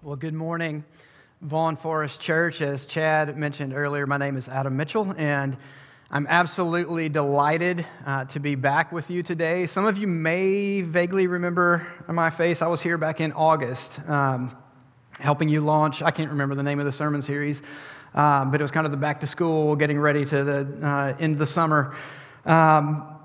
Well, good morning, Vaughn Forest Church. As Chad mentioned earlier, my name is Adam Mitchell, and I'm absolutely delighted uh, to be back with you today. Some of you may vaguely remember my face. I was here back in August um, helping you launch, I can't remember the name of the sermon series, um, but it was kind of the back to school, getting ready to the uh, end of the summer. Um,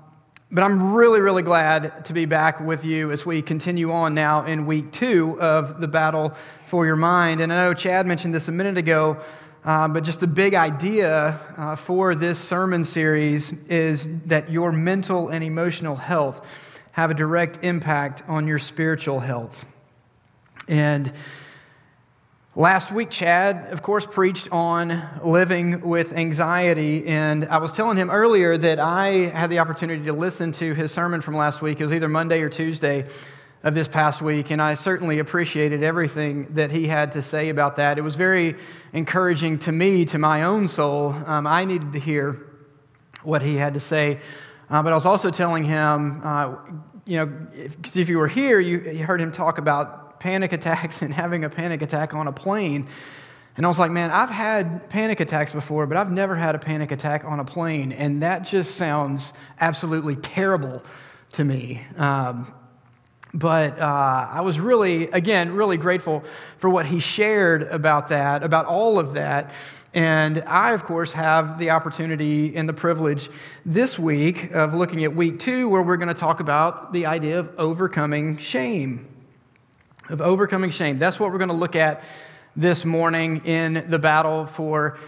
but I'm really, really glad to be back with you as we continue on now in week two of the battle for your mind. And I know Chad mentioned this a minute ago, uh, but just the big idea uh, for this sermon series is that your mental and emotional health have a direct impact on your spiritual health. And Last week, Chad, of course, preached on living with anxiety. And I was telling him earlier that I had the opportunity to listen to his sermon from last week. It was either Monday or Tuesday of this past week. And I certainly appreciated everything that he had to say about that. It was very encouraging to me, to my own soul. Um, I needed to hear what he had to say. Uh, but I was also telling him, uh, you know, if, if you were here, you, you heard him talk about panic attacks and having a panic attack on a plane. And I was like, man, I've had panic attacks before, but I've never had a panic attack on a plane. And that just sounds absolutely terrible to me. Um, but uh, I was really, again, really grateful for what he shared about that, about all of that. And I, of course, have the opportunity and the privilege this week of looking at week two, where we're going to talk about the idea of overcoming shame of overcoming shame. That's what we're going to look at this morning in the battle for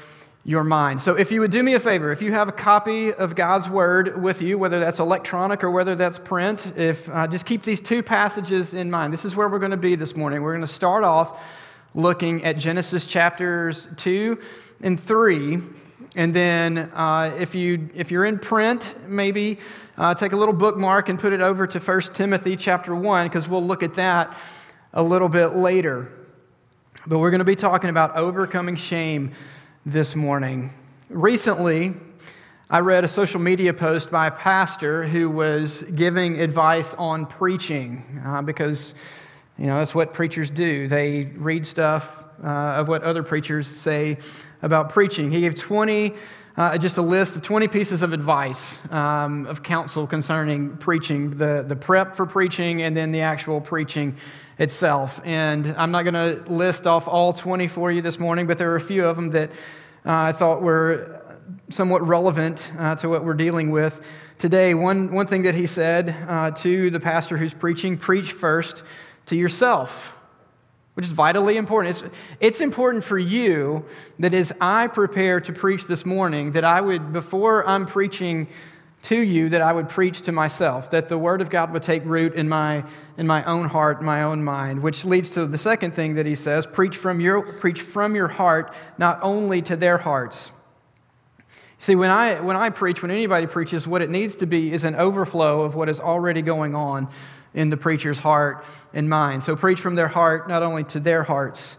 your mind. So, if you would do me a favor, if you have a copy of God's Word with you, whether that's electronic or whether that's print, if uh, just keep these two passages in mind. This is where we're going to be this morning. We're going to start off looking at Genesis chapters two and three, and then uh, if you if you're in print, maybe uh, take a little bookmark and put it over to 1 Timothy chapter one, because we'll look at that a little bit later. But we're going to be talking about overcoming shame this morning. Recently, I read a social media post by a pastor who was giving advice on preaching uh, because, you know, that's what preachers do. They read stuff uh, of what other preachers say about preaching. He gave 20, uh, just a list of 20 pieces of advice, um, of counsel concerning preaching, the, the prep for preaching, and then the actual preaching itself. And I'm not going to list off all 20 for you this morning, but there are a few of them that uh, I thought were somewhat relevant uh, to what we're dealing with today. One, one thing that he said uh, to the pastor who's preaching preach first to yourself. Which is vitally important. It's, it's important for you that as I prepare to preach this morning, that I would, before I'm preaching to you that I would preach to myself, that the Word of God would take root in my, in my own heart, my own mind, which leads to the second thing that he says preach from your, preach from your heart, not only to their hearts. See, when I, when I preach, when anybody preaches, what it needs to be is an overflow of what is already going on in the preacher's heart and mind. So preach from their heart, not only to their hearts.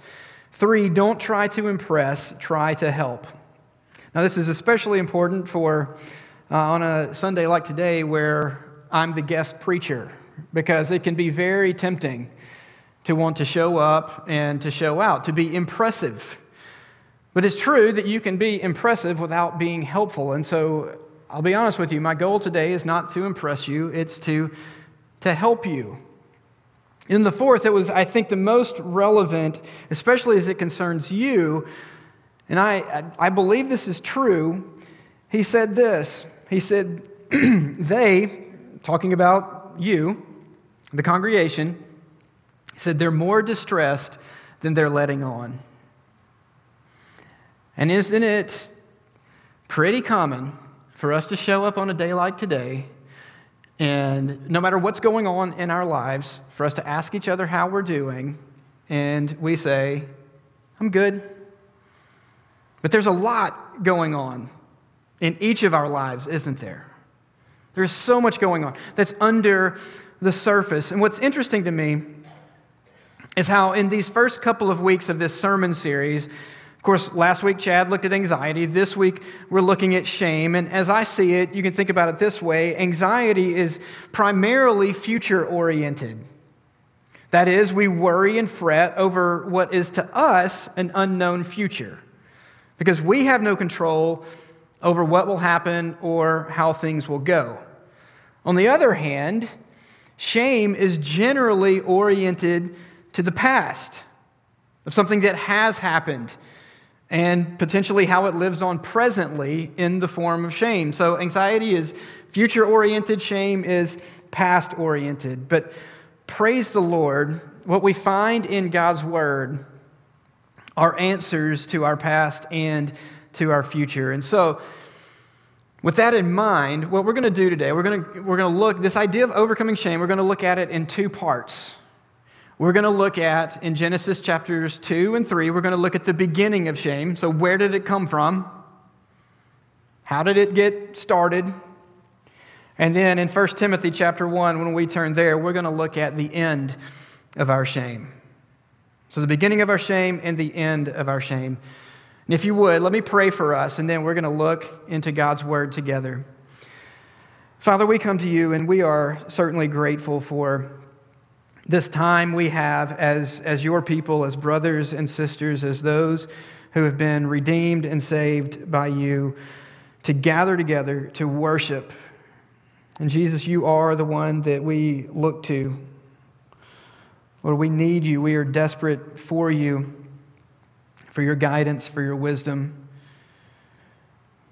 Three, don't try to impress, try to help. Now, this is especially important for uh, on a Sunday like today where I'm the guest preacher because it can be very tempting to want to show up and to show out, to be impressive. But it's true that you can be impressive without being helpful. And so I'll be honest with you, my goal today is not to impress you, it's to, to help you. In the fourth, it was, I think, the most relevant, especially as it concerns you. And I, I believe this is true. He said this he said, They, talking about you, the congregation, said they're more distressed than they're letting on. And isn't it pretty common for us to show up on a day like today and no matter what's going on in our lives, for us to ask each other how we're doing, and we say, I'm good. But there's a lot going on in each of our lives, isn't there? There's so much going on that's under the surface. And what's interesting to me is how, in these first couple of weeks of this sermon series, of course, last week Chad looked at anxiety. This week we're looking at shame. And as I see it, you can think about it this way anxiety is primarily future oriented. That is, we worry and fret over what is to us an unknown future because we have no control over what will happen or how things will go. On the other hand, shame is generally oriented to the past of something that has happened and potentially how it lives on presently in the form of shame. So, anxiety is future oriented, shame is past oriented. But praise the Lord, what we find in God's Word are answers to our past and to our future. And so, with that in mind, what we're going to do today, we're going to, we're going to look, this idea of overcoming shame, we're going to look at it in two parts. We're going to look at, in Genesis chapters 2 and 3, we're going to look at the beginning of shame. So, where did it come from? How did it get started? And then in 1 Timothy chapter 1, when we turn there, we're going to look at the end of our shame. So, the beginning of our shame and the end of our shame. And if you would, let me pray for us, and then we're going to look into God's word together. Father, we come to you, and we are certainly grateful for this time we have as, as your people, as brothers and sisters, as those who have been redeemed and saved by you, to gather together to worship. And Jesus, you are the one that we look to. Lord, we need you. We are desperate for you, for your guidance, for your wisdom.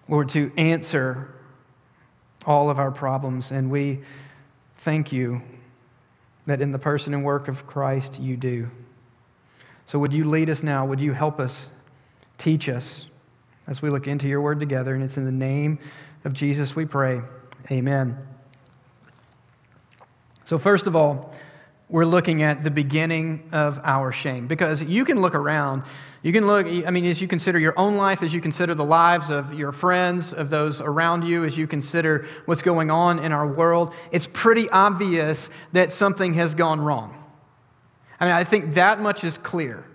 Lord, to answer all of our problems. And we thank you that in the person and work of Christ you do. So, would you lead us now? Would you help us, teach us as we look into your word together? And it's in the name of Jesus we pray. Amen. So, first of all, we're looking at the beginning of our shame because you can look around you can look, I mean, as you consider your own life, as you consider the lives of your friends, of those around you, as you consider what's going on in our world, it's pretty obvious that something has gone wrong. I mean, I think that much is clear.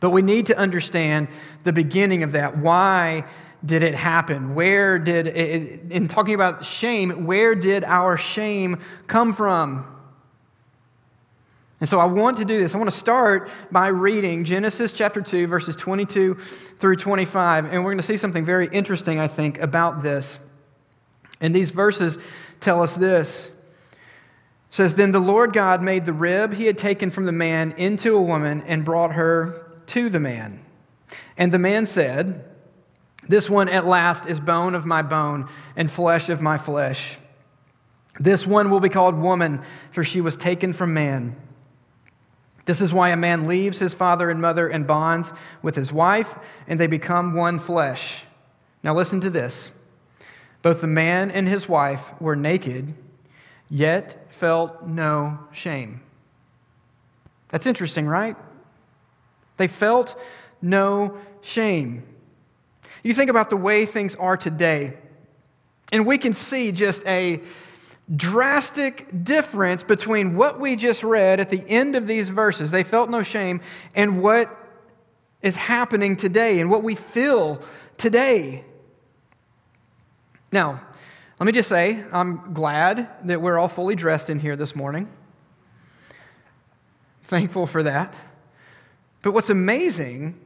But we need to understand the beginning of that. Why did it happen? Where did, in talking about shame, where did our shame come from? And so I want to do this. I want to start by reading Genesis chapter 2, verses 22 through 25. And we're going to see something very interesting, I think, about this. And these verses tell us this. It says, Then the Lord God made the rib he had taken from the man into a woman and brought her to the man. And the man said, This one at last is bone of my bone and flesh of my flesh. This one will be called woman, for she was taken from man. This is why a man leaves his father and mother and bonds with his wife, and they become one flesh. Now, listen to this. Both the man and his wife were naked, yet felt no shame. That's interesting, right? They felt no shame. You think about the way things are today, and we can see just a drastic difference between what we just read at the end of these verses, they felt no shame, and what is happening today and what we feel today. Now, let me just say, I'm glad that we're all fully dressed in here this morning. Thankful for that. But what's amazing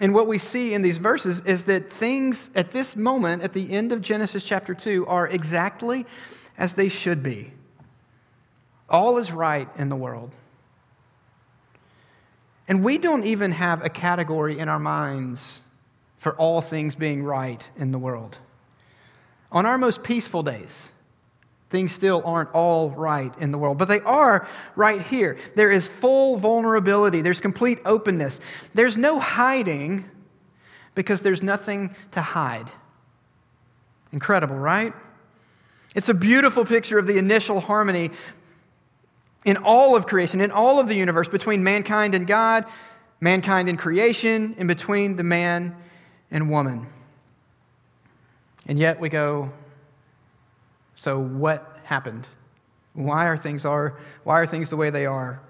and what we see in these verses is that things at this moment, at the end of Genesis chapter 2, are exactly as they should be. All is right in the world. And we don't even have a category in our minds for all things being right in the world. On our most peaceful days, things still aren't all right in the world, but they are right here. There is full vulnerability, there's complete openness, there's no hiding because there's nothing to hide. Incredible, right? It's a beautiful picture of the initial harmony in all of creation, in all of the universe, between mankind and God, mankind and creation, and between the man and woman. And yet we go, so what happened? Why are things are why are things the way they are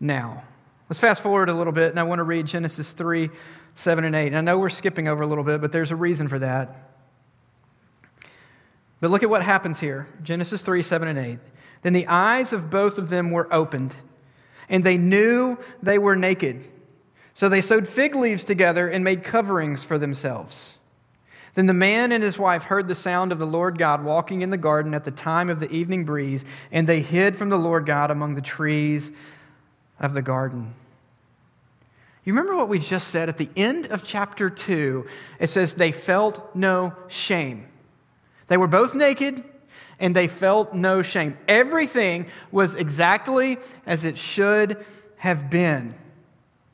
now? Let's fast forward a little bit, and I want to read Genesis 3, 7 and 8. And I know we're skipping over a little bit, but there's a reason for that. But look at what happens here Genesis 3 7 and 8. Then the eyes of both of them were opened, and they knew they were naked. So they sewed fig leaves together and made coverings for themselves. Then the man and his wife heard the sound of the Lord God walking in the garden at the time of the evening breeze, and they hid from the Lord God among the trees of the garden. You remember what we just said at the end of chapter 2? It says, They felt no shame. They were both naked and they felt no shame. Everything was exactly as it should have been.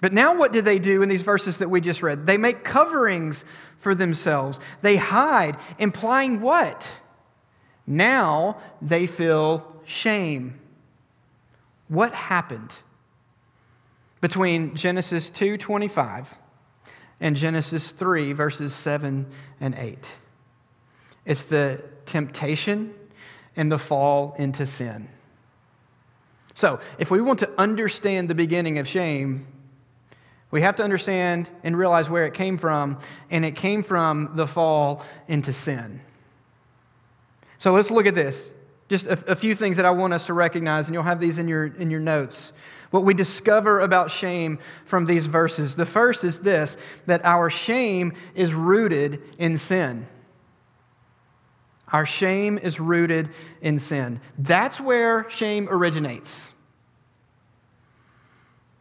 But now, what do they do in these verses that we just read? They make coverings for themselves, they hide, implying what? Now they feel shame. What happened between Genesis 2:25 and Genesis 3 verses 7 and 8? It's the temptation and the fall into sin. So, if we want to understand the beginning of shame, we have to understand and realize where it came from, and it came from the fall into sin. So let's look at this. Just a, a, few things that I want us to recognize, and you'll have these in your, in your notes. What we discover about shame from these verses. The first is this that our shame is rooted in sin. Our shame is rooted in sin. That's where shame originates.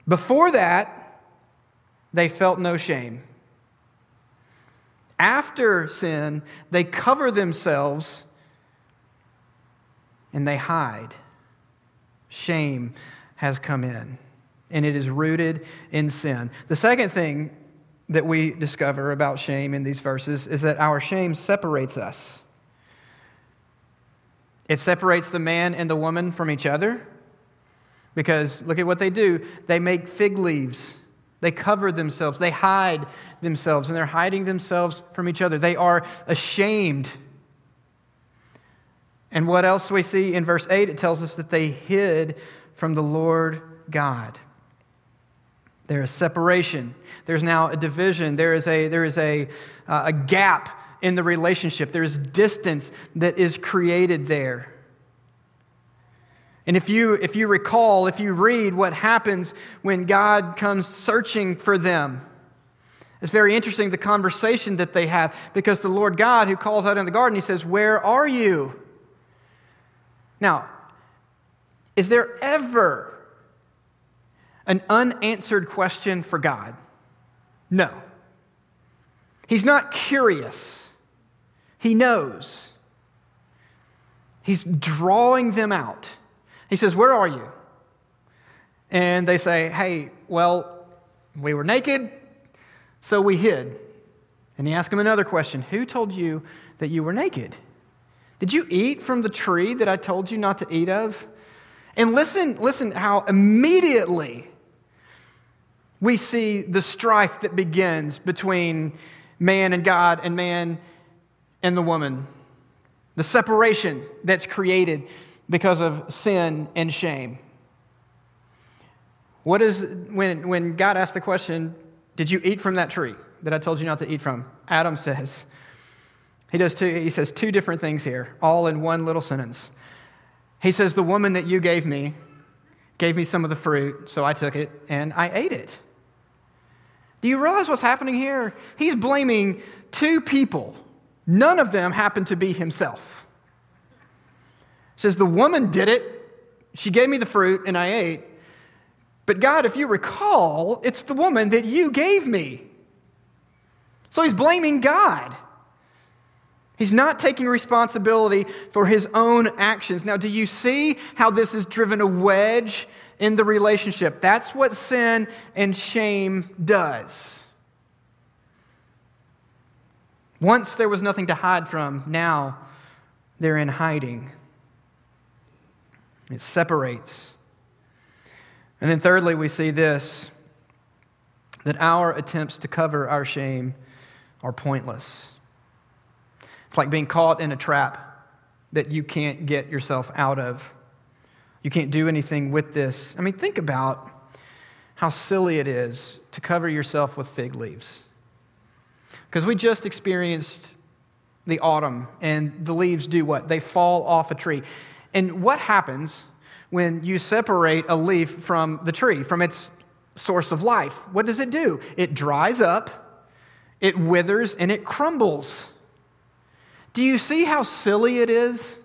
Before that, they felt no shame. After sin, they cover themselves and they hide. Shame has come in, and it is rooted in sin. The second thing that we discover about shame in these verses is that our shame separates us. It separates the man and the woman from each other because look at what they do. They make fig leaves, they cover themselves, they hide themselves, and they're hiding themselves from each other. They are ashamed. And what else we see in verse 8? It tells us that they hid from the Lord God. There is separation. There's now a division. There is a, there is a, uh, a gap in the relationship. There's distance that is created there. And if you, if you recall, if you read what happens when God comes searching for them, it's very interesting the conversation that they have because the Lord God, who calls out in the garden, he says, Where are you? Now, is there ever an unanswered question for God? No. He's not curious. He knows. He's drawing them out. He says, Where are you? And they say, Hey, well, we were naked, so we hid. And he asks him another question Who told you that you were naked? Did you eat from the tree that I told you not to eat of? And listen, listen how immediately we see the strife that begins between man and God and man and the woman, the separation that's created because of sin and shame. What is, when, when God asked the question, Did you eat from that tree that I told you not to eat from? Adam says, he, does two, he says two different things here, all in one little sentence. He says, The woman that you gave me gave me some of the fruit, so I took it and I ate it. Do you realize what's happening here? He's blaming two people None of them happened to be himself. It says, The woman did it. She gave me the fruit and I ate. But God, if you recall, it's the woman that you gave me. So he's blaming God. He's not taking responsibility for his own actions. Now, do you see how this has driven a wedge in the relationship? That's what sin and shame does. Once there was nothing to hide from, now they're in hiding. It separates. And then, thirdly, we see this that our attempts to cover our shame are pointless. It's like being caught in a trap that you can't get yourself out of. You can't do anything with this. I mean, think about how silly it is to cover yourself with fig leaves. Because we just experienced the autumn, and the leaves do what? They fall off a tree. And what happens when you separate a leaf from the tree, from its source of life. What does it do? It dries up, it withers, and it crumbles. Do you see how silly it is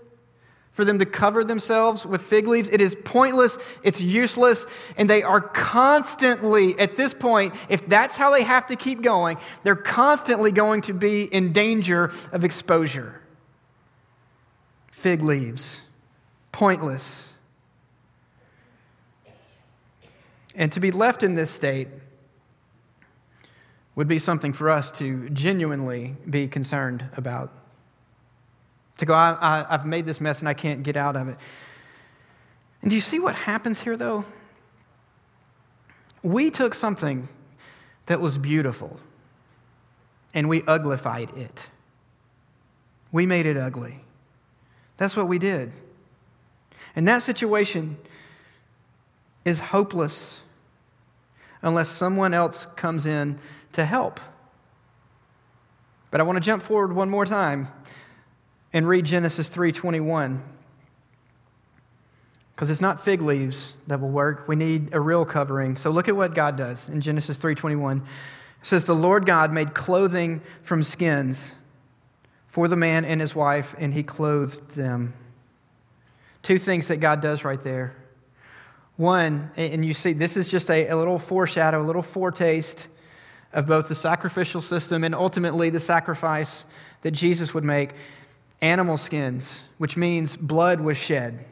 for them to cover themselves with fig leaves? It is pointless, it's useless, and they are constantly, at this point, if that's how they have to keep going, they're constantly going to be in danger of exposure. Fig leaves, pointless. And to be left in this state would be something for us to genuinely be concerned about. To go, I, have made this mess and I can't get out of it. And do you see what happens here, though? We took something that was beautiful and we uglified it. We made it ugly. That's what we did. And that situation is hopeless unless someone else comes in to help. But I want to jump forward one more time and read Genesis 3:21. Because it's not fig leaves that will work. We need a real covering. So look at what God does in Genesis 3:21. It says the Lord God made clothing from skins for the man and his wife and he clothed them. Two things that God does right there. One, and you see, this is just a, a little foreshadow, a little foretaste of both the sacrificial system and ultimately the sacrifice that Jesus would make animal skins, which means blood was shed.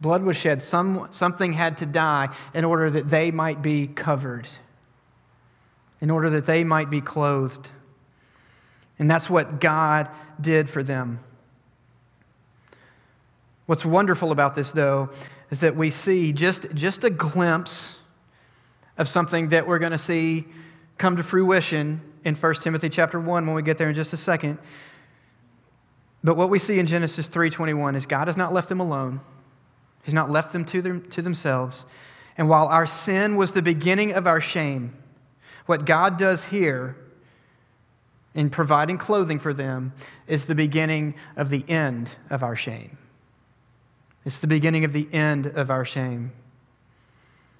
Blood was shed. Some, something had to die in order that they might be covered, in order that they might be clothed. And that's what God did for them. What's wonderful about this, though, is that we see just, just a glimpse of something that we're going to see come to fruition in 1 Timothy chapter 1 when we get there in just a second. But what we see in Genesis 3:21 is God has not left them alone. He's not left them to, them to themselves. And while our sin was the beginning of our shame, what God does here in providing clothing for them is the beginning of the end of our shame. It's the beginning of the end of our shame.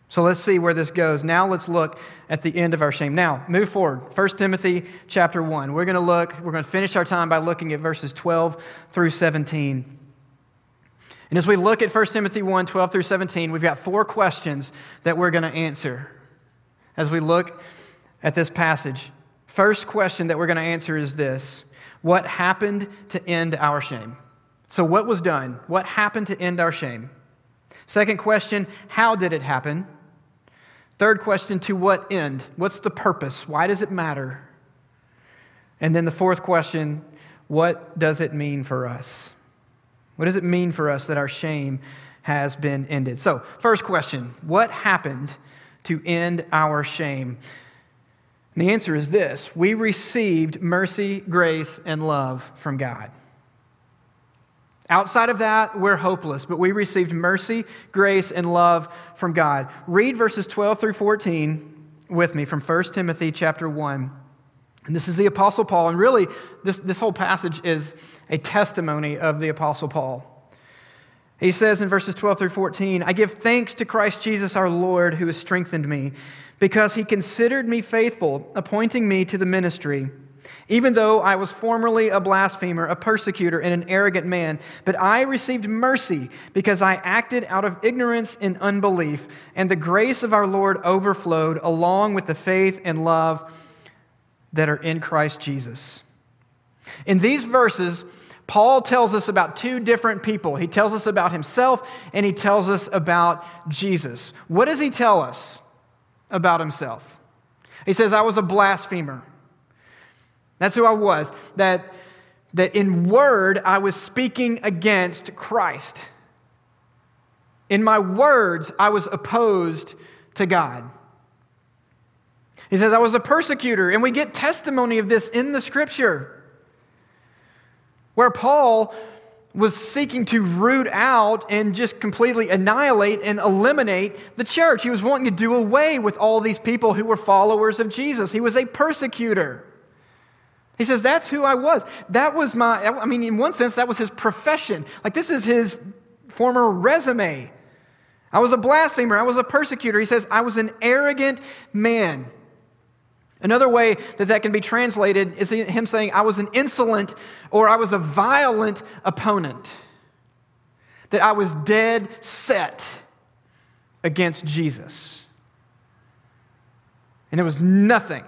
So let's see where this goes. Now let's look at the end of our shame. Now, move forward. 1 Timothy chapter 1. We're going to look, we're going to finish our time by looking at verses 12 through 17. And as we look at 1 Timothy 1 12 through 17, we've got four questions that we're going to answer as we look at this passage. First question that we're going to answer is this What happened to end our shame? So, what was done? What happened to end our shame? Second question How did it happen? Third question, to what end? What's the purpose? Why does it matter? And then the fourth question, what does it mean for us? What does it mean for us that our shame has been ended? So, first question, what happened to end our shame? And the answer is this we received mercy, grace, and love from God. Outside of that, we're hopeless, but we received mercy, grace, and love from God. Read verses 12 through 14 with me from 1 Timothy chapter 1. And this is the Apostle Paul, and really, this, this whole passage is a testimony of the Apostle Paul. He says in verses 12 through 14, I give thanks to Christ Jesus our Lord, who has strengthened me, because he considered me faithful, appointing me to the ministry. Even though I was formerly a blasphemer, a persecutor, and an arrogant man, but I received mercy because I acted out of ignorance and unbelief, and the grace of our Lord overflowed along with the faith and love that are in Christ Jesus. In these verses, Paul tells us about two different people. He tells us about himself and he tells us about Jesus. What does he tell us about himself? He says, I was a blasphemer. That's who I was. That, that in word, I was speaking against Christ. In my words, I was opposed to God. He says, I was a persecutor, and we get testimony of this in the scripture, where Paul was seeking to root out and just completely annihilate and eliminate the church. He was wanting to do away with all these people who were followers of Jesus. He was a persecutor. He says, That's who I was. That was my, I mean, in one sense, that was his profession. Like, this is his former resume. I was a blasphemer. I was a persecutor. He says, I was an arrogant man. Another way that that can be translated is him saying, I was an insolent or I was a violent opponent. That I was dead set against Jesus. And there was nothing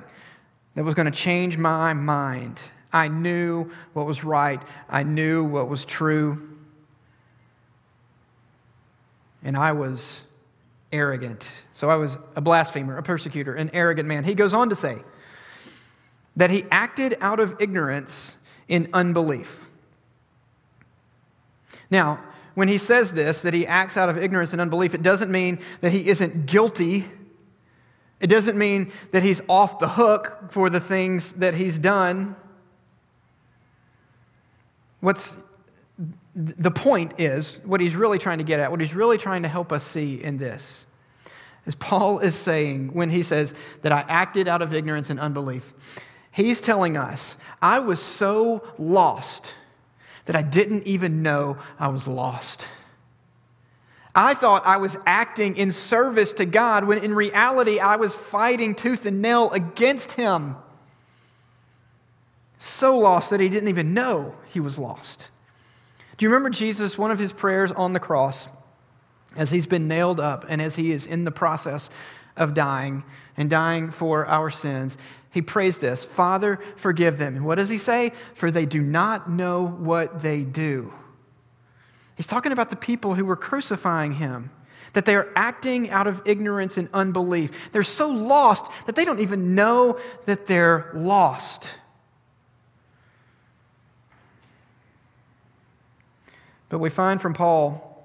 that was going to change my mind. I knew what was right, I knew what was true. And I was arrogant. So I was a blasphemer, a persecutor, an arrogant man. He goes on to say that he acted out of ignorance in unbelief. Now, when he says this, that he acts out of ignorance and unbelief, it doesn't mean that he isn't guilty. It doesn't mean that he's off the hook for the things that he's done. What's the point is, what he's really trying to get at, what he's really trying to help us see in this, is Paul is saying when he says that I acted out of ignorance and unbelief, he's telling us, I was so lost that I didn't even know I was lost. I thought I was acting in service to God when in reality I was fighting tooth and nail against Him. So lost that he didn't even know he was lost. Do you remember Jesus, one of his prayers on the cross, as he's been nailed up and as he is in the process of dying and dying for our sins? He prays this Father, forgive them. And what does he say? For they do not know what they do. He's talking about the people who were crucifying him, that they are acting out of ignorance and unbelief. They're so lost that they don't even know that they're lost. But we find from Paul,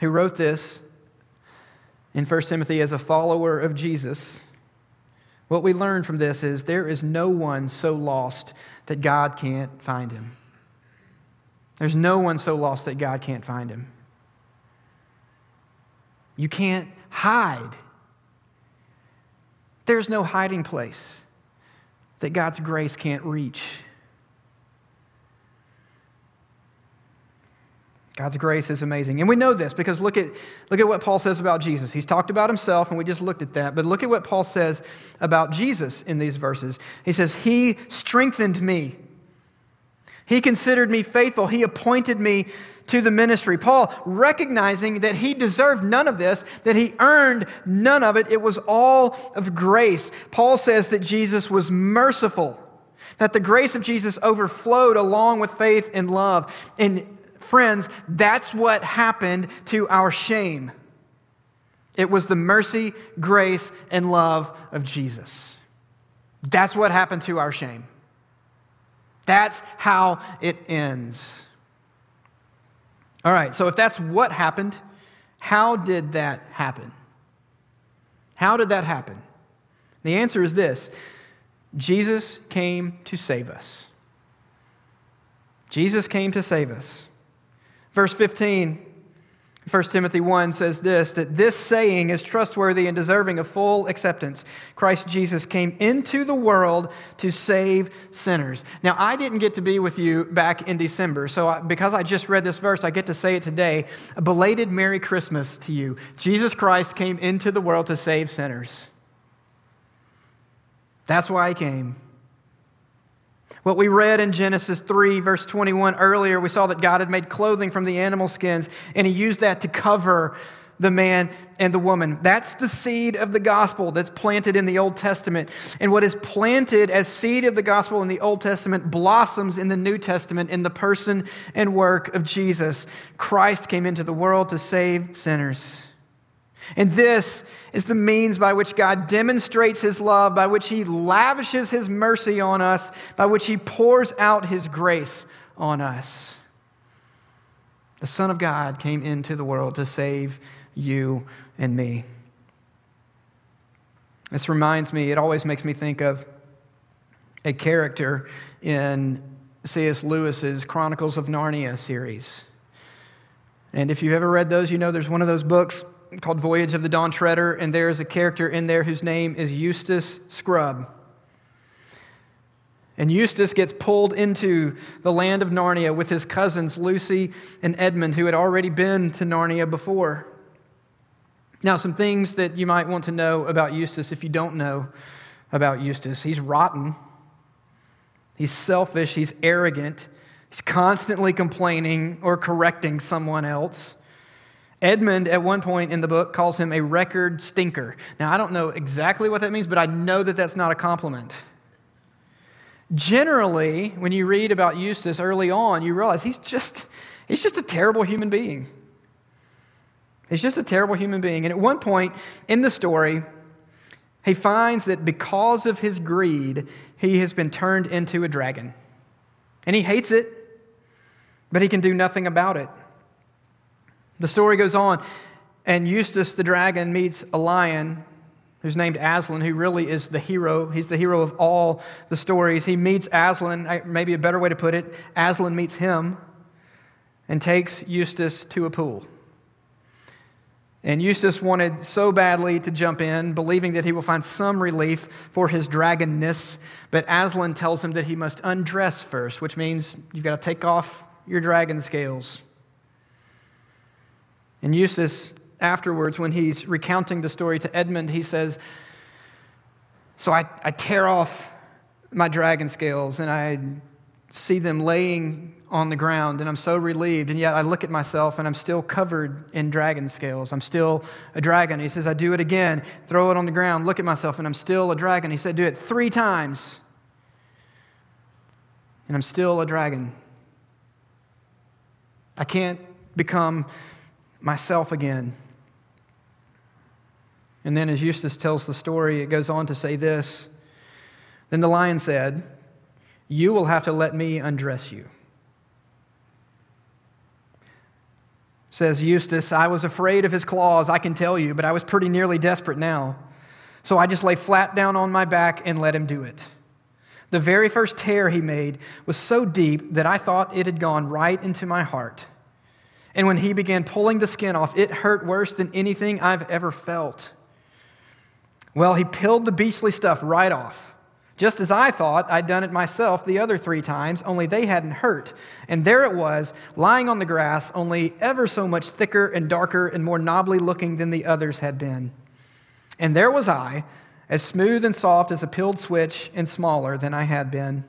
who wrote this in 1 Timothy as a follower of Jesus, what we learn from this is there is no one so lost that God can't find him. There's no one so lost that God can't find him. You can't hide. There's no hiding place that God's grace can't reach. God's grace is amazing. And we know this because look at, look at what Paul says about Jesus. He's talked about himself, and we just looked at that. But look at what Paul says about Jesus in these verses. He says, He strengthened me, He considered me faithful, He appointed me to the ministry. Paul, recognizing that he deserved none of this, that he earned none of it, it was all of grace. Paul says that Jesus was merciful, that the grace of Jesus overflowed along with faith and love. And Friends, that's what happened to our shame. It was the mercy, grace, and love of Jesus. That's what happened to our shame. That's how it ends. All right, so if that's what happened, how did that happen? How did that happen? The answer is this Jesus came to save us. Jesus came to save us. Verse 15, 1 Timothy 1 says this that this saying is trustworthy and deserving of full acceptance. Christ Jesus came into the world to save sinners. Now, I didn't get to be with you back in December, so I, because I just read this verse, I get to say it today. A belated Merry Christmas to you. Jesus Christ came into the world to save sinners. That's why he came. What we read in Genesis 3, verse 21 earlier, we saw that God had made clothing from the animal skins, and He used that to cover the man and the woman. That's the seed of the gospel that's planted in the Old Testament. And what is planted as seed of the gospel in the Old Testament blossoms in the New Testament in the person and work of Jesus. Christ came into the world to save sinners. And this is the means by which God demonstrates his love, by which he lavishes his mercy on us, by which he pours out his grace on us. The Son of God came into the world to save you and me. This reminds me, it always makes me think of a character in C.S. Lewis's Chronicles of Narnia series. And if you've ever read those, you know there's one of those books called Voyage of the Dawn Treader, and there is a character in there whose name is Eustace Scrubb. And Eustace gets pulled into the land of Narnia with his cousins, Lucy and Edmund, who had already been to Narnia before. Now, some things that you might want to know about Eustace if you don't know about Eustace. He's rotten, he's selfish, he's arrogant, he's constantly complaining or correcting someone else. Edmund, at one point in the book, calls him a record stinker. Now, I don't know exactly what that means, but I know that that's not a compliment. Generally, when you read about Eustace early on, you realize he's just, he's just a terrible human being. He's just a terrible human being. And at one point in the story, he finds that because of his greed, he has been turned into a dragon. And he hates it, but he can do nothing about it. The story goes on, and Eustace the dragon meets a lion who's named Aslan, who really is the hero. He's the hero of all the stories. He meets Aslan, maybe a better way to put it, Aslan meets him and takes Eustace to a pool. And Eustace wanted so badly to jump in, believing that he will find some relief for his dragonness. But Aslan tells him that he must undress first, which means you've got to take off your dragon scales. And Eustace, afterwards, when he's recounting the story to Edmund, he says, So I, I tear off my dragon scales and I see them laying on the ground, and I'm so relieved. And yet I look at myself and I'm still covered in dragon scales. I'm still a dragon. He says, I do it again, throw it on the ground, look at myself, and I'm still a dragon. He said, Do it three times, and I'm still a dragon. I can't become myself again. And then, as Eustace tells the story, it goes on to say this Then the lion said, You will have to let me undress you. Says Eustace, I was afraid of his claws, I can tell you, but I was pretty nearly desperate now. So I just lay flat down on my back and let him do it. The very first tear he made was so deep that I thought it had gone right into my heart. And when he began pulling the skin off, it hurt worse than anything I've ever felt. Well, he peeled the beastly stuff right off. Just as I thought I'd done it myself the other three times, only they hadn't hurt. And there it was, lying on the grass, only ever so much thicker and darker and more knobbly looking than the others had been. And there was I, as smooth and soft as a peeled switch and smaller than I had been.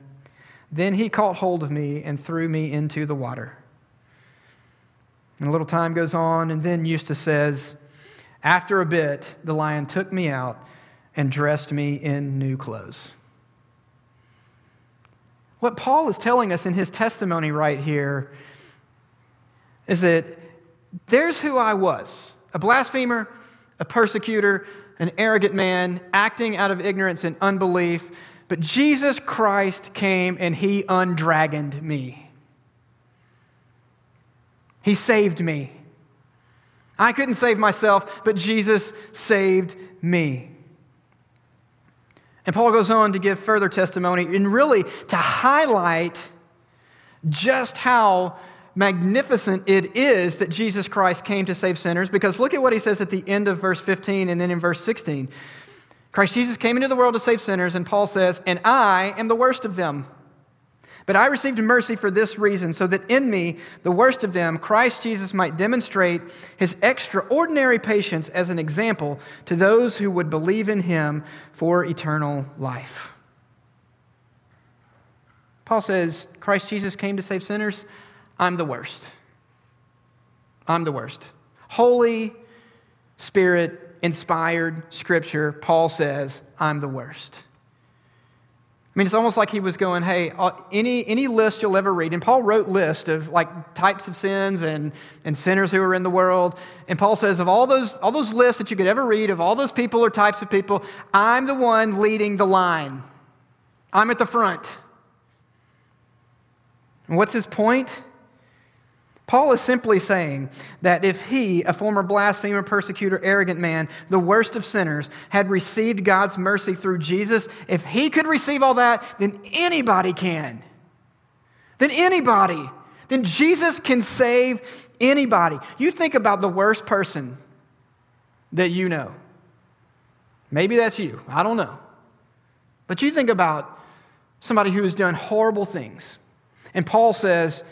Then he caught hold of me and threw me into the water. And a little time goes on, and then Eustace says, After a bit, the lion took me out and dressed me in new clothes. What Paul is telling us in his testimony right here is that there's who I was a blasphemer, a persecutor, an arrogant man, acting out of ignorance and unbelief. But Jesus Christ came and he undragoned me. He saved me. I couldn't save myself, but Jesus saved me. And Paul goes on to give further testimony and really to highlight just how magnificent it is that Jesus Christ came to save sinners. Because look at what he says at the end of verse 15 and then in verse 16. Christ Jesus came into the world to save sinners, and Paul says, And I am the worst of them. But I received mercy for this reason, so that in me, the worst of them, Christ Jesus might demonstrate his extraordinary patience as an example to those who would believe in him for eternal life. Paul says, Christ Jesus came to save sinners. I'm the worst. I'm the worst. Holy Spirit inspired scripture, Paul says, I'm the worst. I mean, it's almost like he was going, hey, uh, any, any list you'll ever read, and Paul wrote lists of like types of sins and, and sinners who are in the world. And Paul says, of all those, all those lists that you could ever read, of all those people or types of people, I'm the one leading the line. I'm at the front. And what's his point? Paul is simply saying that if he, a former blasphemer, persecutor, arrogant man, the worst of sinners, had received God's mercy through Jesus, if he could receive all that, then anybody can. Then anybody. Then Jesus can save anybody. You think about the worst person that you know. Maybe that's you. I don't know. But you think about somebody who has done horrible things. And Paul says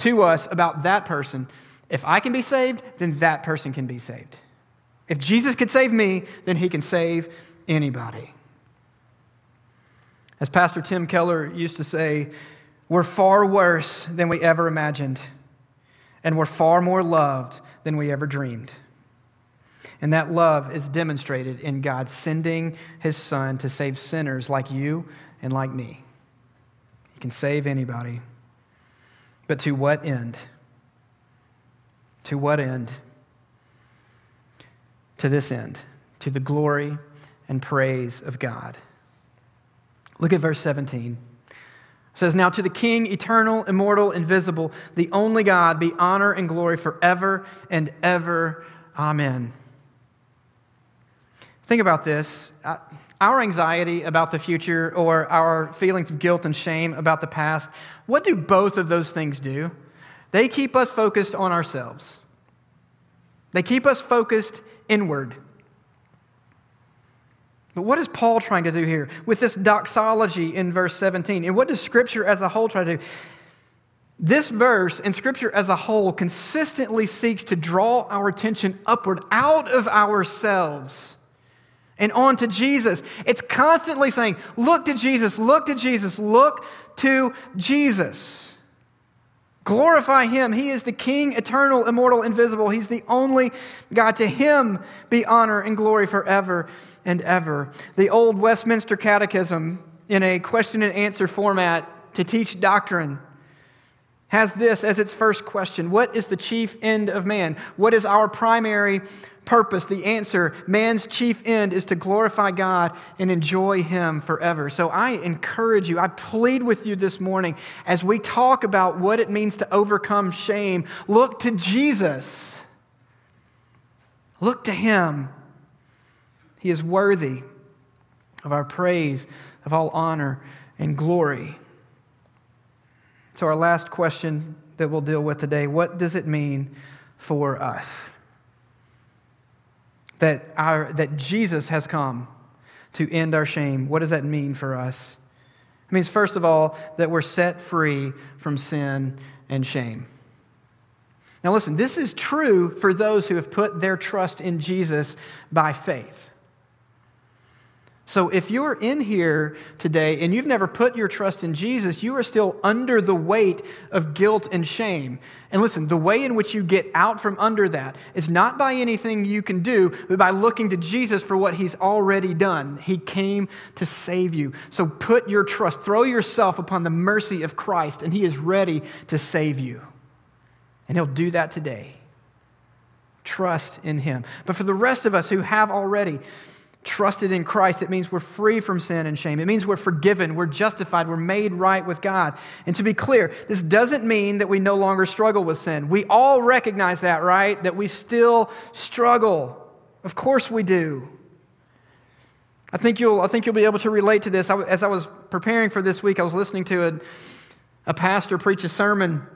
to us about that person if I can be saved, then that person can be saved. If Jesus could save me, then he can save anybody. As Pastor Tim Keller used to say, we're far worse than we ever imagined, and we're far more loved than we ever dreamed. And that love is demonstrated in God sending his son to save sinners like you and like me. He can save anybody. But to what end? To what end? To this end, to the glory and praise of God. Look at verse 17. It says, Now to the King, eternal, immortal, invisible, the only God, be honor and glory forever and ever. Amen. Think about this. Uh, our anxiety about the future or our feelings of guilt and shame about the past, what do both of those things do? They keep us focused on ourselves. They keep us focused inward. But what is Paul trying to do here with this doxology in verse 17? And what does Scripture as a whole try to do? This verse and Scripture as a whole consistently seeks to draw our attention upward out of ourselves and on to Jesus. It's constantly saying, Look to Jesus, look to Jesus, look to Jesus. Glorify him. He is the King, eternal, immortal, invisible. He's the only God. To him be honor and glory forever and ever. The old Westminster Catechism, in a question and answer format to teach doctrine, has this as its first question What is the chief end of man? What is our primary purpose, the answer, man's chief end is to glorify God and enjoy Him forever. So I encourage you, I plead with you this morning as we talk about what it means to overcome shame, look to Jesus. Look to Him. He is worthy of our praise, of all honor and glory. So, our last question that we'll deal with today what does it mean for us? That, our, that Jesus has come to end our shame. What does that mean for us? It means, first of all, that we're set free from sin and shame. Now, listen, this is true for those who have put their trust in Jesus by faith. So if you're in here today and you've never put your trust in Jesus, you are still under the weight of guilt and shame. And listen, the way in which you get out from under that is not by anything you can do, but by looking to Jesus for what he's already done. He came to save you. So put your trust, throw yourself upon the mercy of Christ, and he is ready to save you. And he'll do that today. Trust in him. But for the rest of us who have already, trusted in Christ, it means we're free from sin and shame. It means we're forgiven, we're justified, we're made right with God. And to be clear, this doesn't mean that we no longer struggle with sin. We all recognize that, right? That we still struggle. Of course we do. I think you'll, I think you'll be able to relate to this. I, as I was preparing for this week, I was listening to a, a pastor preach a sermon,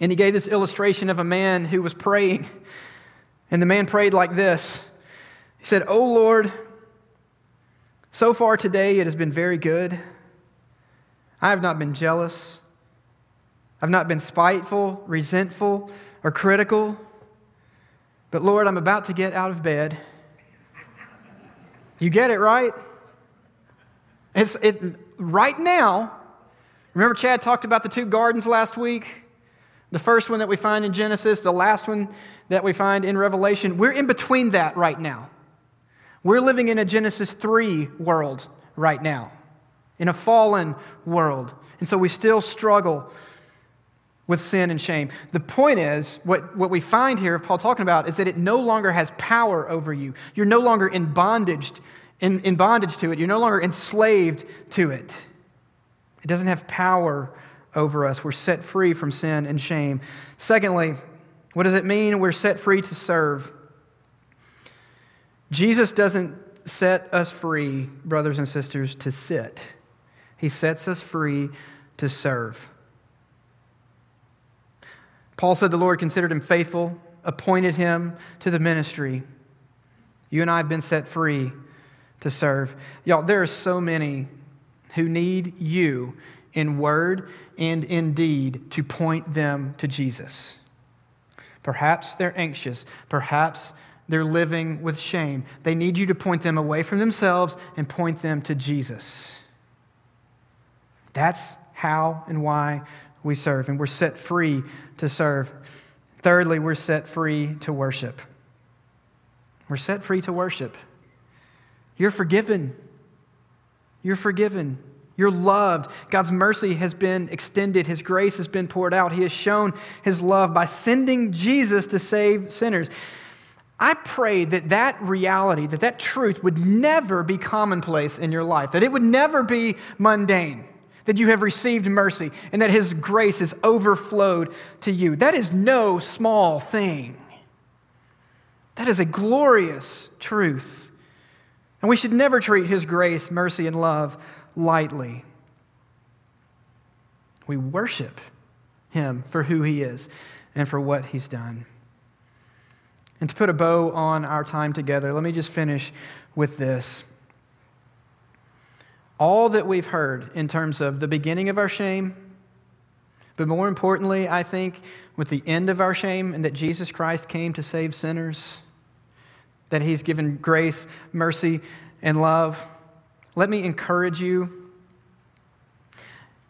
and he gave this illustration of a man who was praying. And the man prayed like this he said, Oh Lord, so far today it has been very good. I have not been jealous. I've not been spiteful, resentful, or critical. But Lord, I'm about to get out of bed. You get it, right? It's it, right now. Remember, Chad talked about the two gardens last week? The first one that we find in Genesis, the last one that we find in Revelation. We're in between that right now. We're living in a Genesis 3 world right now, in a fallen world. And so we still struggle with sin and shame. The point is, what, what we find here of Paul talking about is that it no longer has power over you. You're no longer in bondage, in, in bondage to it. You're no longer enslaved to it. It doesn't have power over us. We're set free from sin and shame. Secondly, what does it mean we're set free to serve? Jesus doesn't set us free, brothers and sisters, to sit, He sets us free to serve. Paul said the Lord considered him faithful, appointed him to the ministry. You and I have been set free to serve. Y'all, there are so many who need you in word and in deed to point them to Jesus. Perhaps they're anxious. Perhaps they're living with shame. They need you to point them away from themselves and point them to Jesus. That's how and why we serve, and we're set free to serve. Thirdly, we're set free to worship. We're set free to worship. You're forgiven. You're forgiven. You're loved. God's mercy has been extended. His grace has been poured out. He has shown His love by sending Jesus to save sinners. I pray that that reality, that that truth would never be commonplace in your life, that it would never be mundane, that you have received mercy and that His grace has overflowed to you. That is no small thing. That is a glorious truth. And we should never treat His grace, mercy, and love lightly. We worship him for who he is and for what he's done. And to put a bow on our time together, let me just finish with this. All that we've heard in terms of the beginning of our shame, but more importantly, I think, with the end of our shame, and that Jesus Christ came to save sinners, that he's given grace, mercy, and love. Let me encourage you.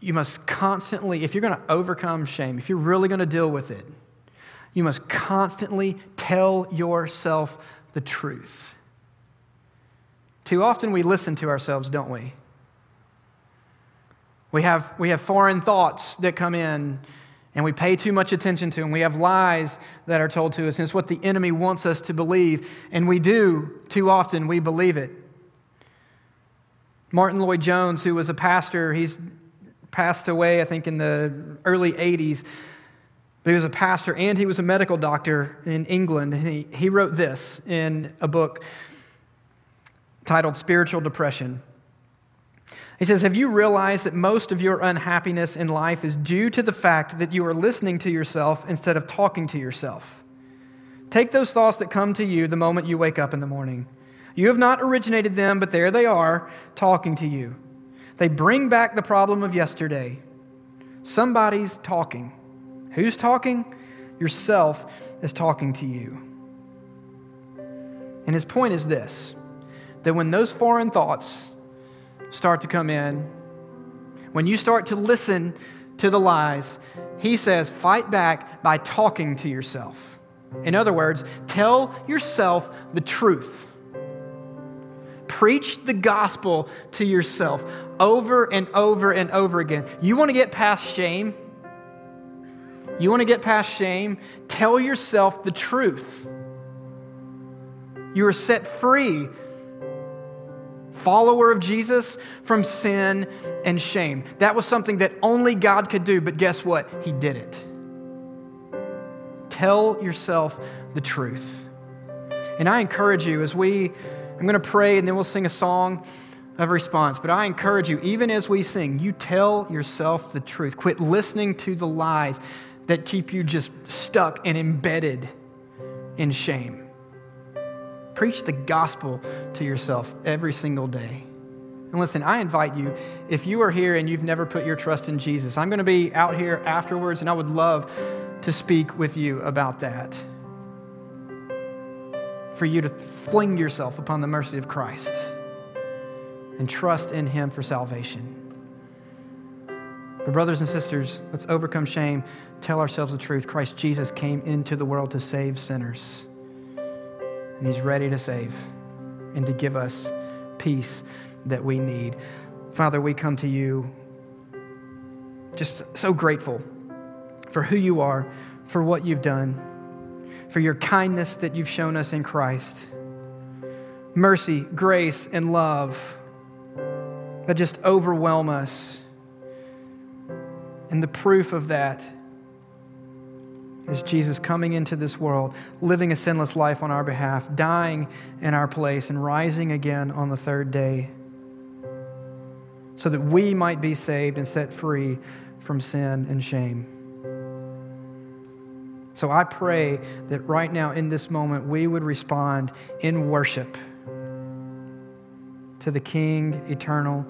You must constantly, if you're going to overcome shame, if you're really going to deal with it, you must constantly tell yourself the truth. Too often we listen to ourselves, don't we? We have, we have foreign thoughts that come in and we pay too much attention to them. We have lies that are told to us, and it's what the enemy wants us to believe. And we do, too often, we believe it. Martyn Lloyd-Jones, who was a pastor, he's passed away, I think, in the early 80s. But he was a pastor and he was a medical doctor in England. He, he wrote this in a book titled Spiritual Depression. He says, Have you realized that most of your unhappiness in life is due to the fact that you are listening to yourself instead of talking to yourself? Take those thoughts that come to you the moment you wake up in the morning. You have not originated them, but there they are talking to you. They bring back the problem of yesterday. Somebody's talking. Who's talking? Yourself is talking to you. And his point is this that when those foreign thoughts start to come in, when you start to listen to the lies, he says, fight back by talking to yourself. In other words, tell yourself the truth. Preach the gospel to yourself over and over and over again. You want to get past shame? You want to get past shame? Tell yourself the truth. You are set free, follower of Jesus, from sin and shame. That was something that only God could do, but guess what? He did it. Tell yourself the truth. And I encourage you as we I'm going to pray and then we'll sing a song of response. But I encourage you, even as we sing, you tell yourself the truth. Quit listening to the lies that keep you just stuck and embedded in shame. Preach the gospel to yourself every single day. And listen, I invite you, if you are here and you've never put your trust in Jesus, I'm going to be out here afterwards and I would love to speak with you about that for you to fling yourself upon the mercy of Christ and trust in Him for salvation. But, brothers and sisters, let's overcome shame, tell ourselves the truth. Christ Jesus came into the world to save sinners, and He's ready to save and to give us peace that we need. Father, we come to you just so grateful for who you are, for what you've done for your kindness that you've shown us in Christ. Mercy, grace, and love that just overwhelm us. And the proof of that is Jesus coming into this world, living a sinless life on our behalf, dying in our place, and rising again on the third day so that we might be saved and set free from sin and shame. So I pray that right now in this moment we would respond in worship to the King eternal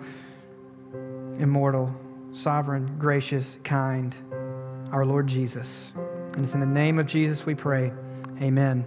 immortal, sovereign, gracious, kind, our Lord Jesus. And it's in the name of Jesus we pray. Amen.